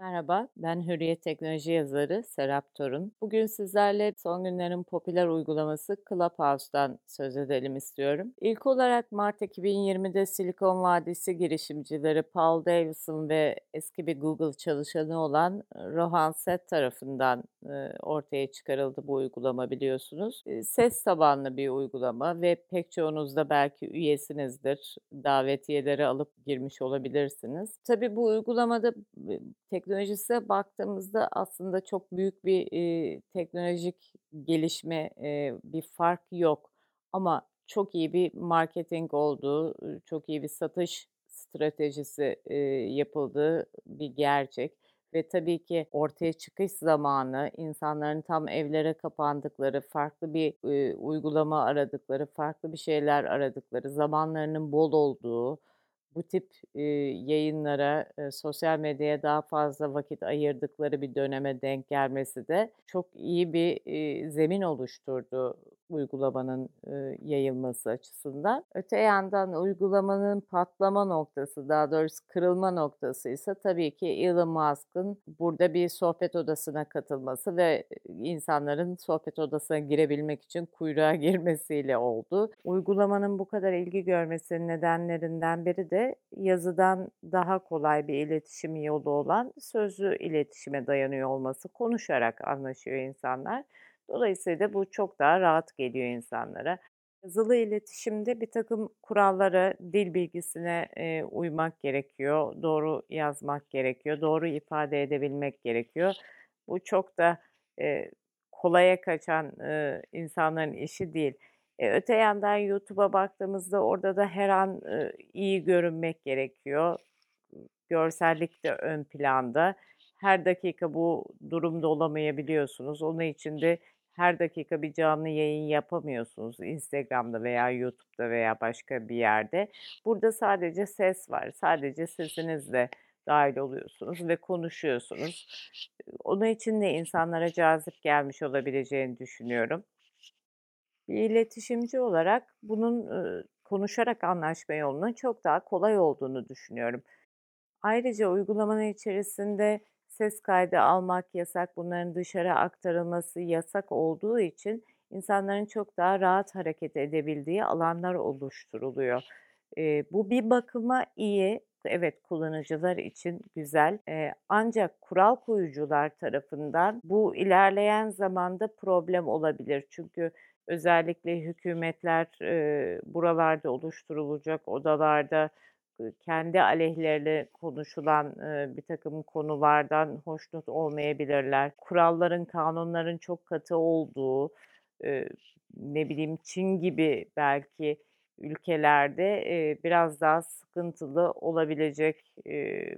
Merhaba, ben Hürriyet Teknoloji yazarı Serap Torun. Bugün sizlerle son günlerin popüler uygulaması Clubhouse'dan söz edelim istiyorum. İlk olarak Mart 2020'de Silikon Vadisi girişimcileri Paul Davison ve eski bir Google çalışanı olan Rohan Seth tarafından e, ortaya çıkarıldı bu uygulama biliyorsunuz. E, ses tabanlı bir uygulama ve pek çoğunuz da belki üyesinizdir. Davetiyeleri alıp girmiş olabilirsiniz. Tabii bu uygulamada e, teknolojisine baktığımızda aslında çok büyük bir e, teknolojik gelişme, e, bir fark yok. Ama çok iyi bir marketing olduğu, çok iyi bir satış stratejisi e, yapıldığı bir gerçek. Ve tabii ki ortaya çıkış zamanı, insanların tam evlere kapandıkları, farklı bir e, uygulama aradıkları, farklı bir şeyler aradıkları, zamanlarının bol olduğu, bu tip, eee, yayınlara, eee, sosyal medyaya daha fazla vakit ayırdıkları bir döneme denk gelmesi de çok iyi bir, eee, zemin oluşturdu uygulamanın, yayılması açısından. Öte yandan uygulamanın patlama noktası, daha doğrusu kırılma noktası ise tabii ki Elon Musk'ın burada bir sohbet odasına katılması ve insanların sohbet odasına girebilmek için kuyruğa girmesiyle oldu. Uygulamanın bu kadar ilgi görmesinin nedenlerinden biri de yazıdan daha kolay bir iletişim yolu olan sözlü iletişime dayanıyor olması. Konuşarak anlaşıyor insanlar. Dolayısıyla bu çok daha rahat geliyor insanlara. Yazılı iletişimde bir takım kurallara, dil bilgisine e, uymak gerekiyor, doğru yazmak gerekiyor, doğru ifade edebilmek gerekiyor. Bu çok da e, kolaya kaçan e, insanların işi değil. E, öte yandan YouTube'a baktığımızda orada da her an e, iyi görünmek gerekiyor. Görsellik de ön planda. Her dakika bu durumda olamayabiliyorsunuz. Onun için de her dakika bir canlı yayın yapamıyorsunuz Instagram'da veya YouTube'da veya başka bir yerde. Burada sadece ses var. Sadece sesinizle dahil oluyorsunuz ve konuşuyorsunuz. Onun için de insanlara cazip gelmiş olabileceğini düşünüyorum. Bir iletişimci olarak bunun, ııı, konuşarak anlaşma yolunun çok daha kolay olduğunu düşünüyorum. Ayrıca uygulamanın içerisinde ses kaydı almak yasak, bunların dışarı aktarılması yasak olduğu için insanların çok daha rahat hareket edebildiği alanlar oluşturuluyor. Eee, bu bir bakıma iyi. Evet, kullanıcılar için güzel. Eee, ancak kural koyucular tarafından bu ilerleyen zamanda problem olabilir. Çünkü özellikle hükümetler, eee, buralarda oluşturulacak odalarda kendi aleyhlerine konuşulan, eee, birtakım konulardan hoşnut olmayabilirler. Kuralların, kanunların çok katı olduğu, ne bileyim, Çin gibi belki ülkelerde, biraz daha sıkıntılı olabilecek,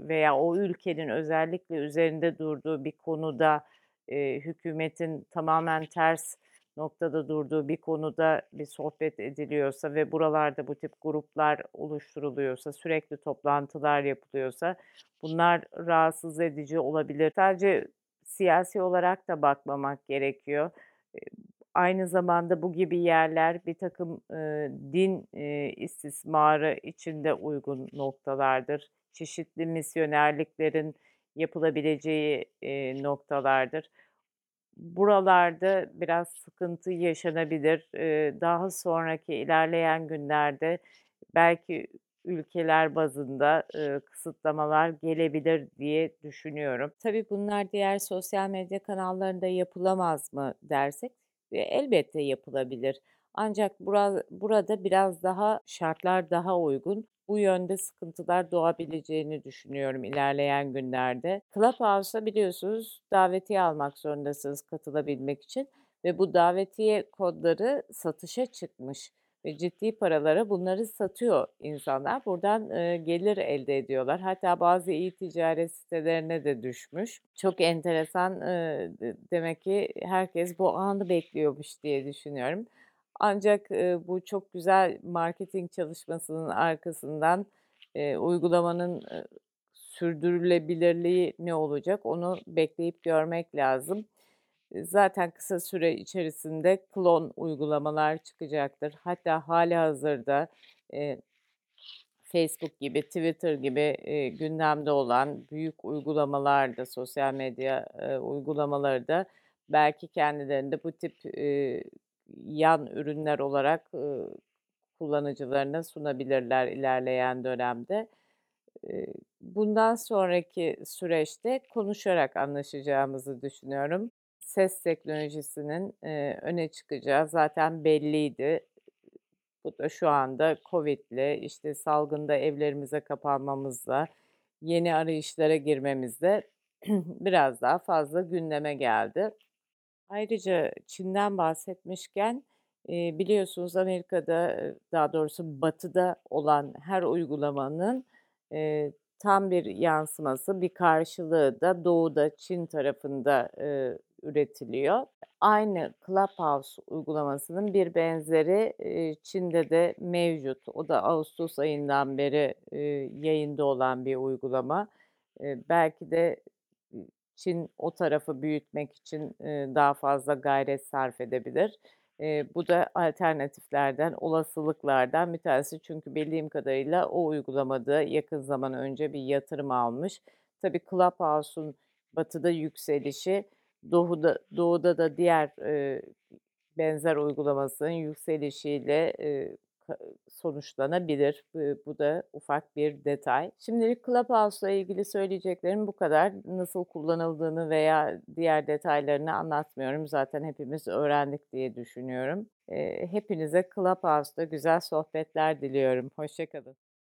veya o ülkenin özellikle üzerinde durduğu bir konuda, hükümetin tamamen ters noktada durduğu bir konuda bir sohbet ediliyorsa ve buralarda bu tip gruplar oluşturuluyorsa, sürekli toplantılar yapılıyorsa bunlar rahatsız edici olabilir. Sadece siyasi olarak da bakmamak gerekiyor. Aynı zamanda bu gibi yerler birtakım, eee, din, eee, istismarı için de uygun noktalardır. Çeşitli misyonerliklerin yapılabileceği, eee, noktalardır. Buralarda biraz sıkıntı yaşanabilir. Eee, daha sonraki ilerleyen günlerde belki ülkeler bazında, ııı, kısıtlamalar gelebilir diye düşünüyorum. Tabii bunlar diğer sosyal medya kanallarında yapılamaz mı dersek, eee, elbette yapılabilir. Ancak bura burada biraz daha şartlar daha uygun. Bu yönde sıkıntılar doğabileceğini düşünüyorum ilerleyen günlerde. Clubhouse'a biliyorsunuz davetiye almak zorundasınız katılabilmek için ve bu davetiye kodları satışa çıkmış ve ciddi paralara bunları satıyor insanlar. Buradan, eee, gelir elde ediyorlar. Hatta bazı e-ticaret sitelerine de düşmüş. Çok enteresan, d demek ki herkes bu anı bekliyormuş diye düşünüyorum. Ancak, eee, bu çok güzel marketing çalışmasının arkasından, eee, uygulamanın, eee, sürdürülebilirliği ne olacak onu bekleyip görmek lazım. Zaten kısa süre içerisinde klon uygulamalar çıkacaktır. Hatta hâlihazırda, eee, Facebook gibi, Twitter gibi, eee, gündemde olan büyük uygulamalar da, sosyal medya, eee, uygulamaları da belki kendilerinde bu tip, eee, yan ürünler olarak, kullanıcılarına sunabilirler ilerleyen dönemde. Bundan sonraki süreçte konuşarak anlaşacağımızı düşünüyorum. Ses teknolojisinin, öne çıkacağı zaten belliydi. Bu da şu anda COVID'le, işte, salgında evlerimize kapanmamızla, yeni arayışlara girmemizle biraz daha fazla gündeme geldi. Ayrıca Çin'den bahsetmişken, biliyorsunuz Amerika'da, daha doğrusu Batı'da olan her uygulamanın, tam bir yansıması, bir karşılığı da Doğu'da, Çin tarafında, üretiliyor. Aynı Clubhouse uygulamasının bir benzeri, Çin'de de mevcut. O da ağustos ayından beri, yayında olan bir uygulama. Belki de, Çin o tarafı büyütmek için, daha fazla gayret sarf edebilir. Bu da alternatiflerden, olasılıklardan bir tanesi. Çünkü bildiğim kadarıyla o uygulama da yakın zaman önce bir yatırım almış. Tabii Clubhouse'un Batı'da yükselişi, Doğu'da Doğu'da da diğer, benzer uygulamasının yükselişiyle, sonuçlanabilir. Bu da ufak bir detay. Şimdilik Clubhouse'la ilgili söyleyeceklerim bu kadar. Nasıl kullanıldığını veya diğer detaylarını anlatmıyorum. Zaten hepimiz öğrendik diye düşünüyorum. Hepinize Clubhouse'da güzel sohbetler diliyorum. Hoşça kalın.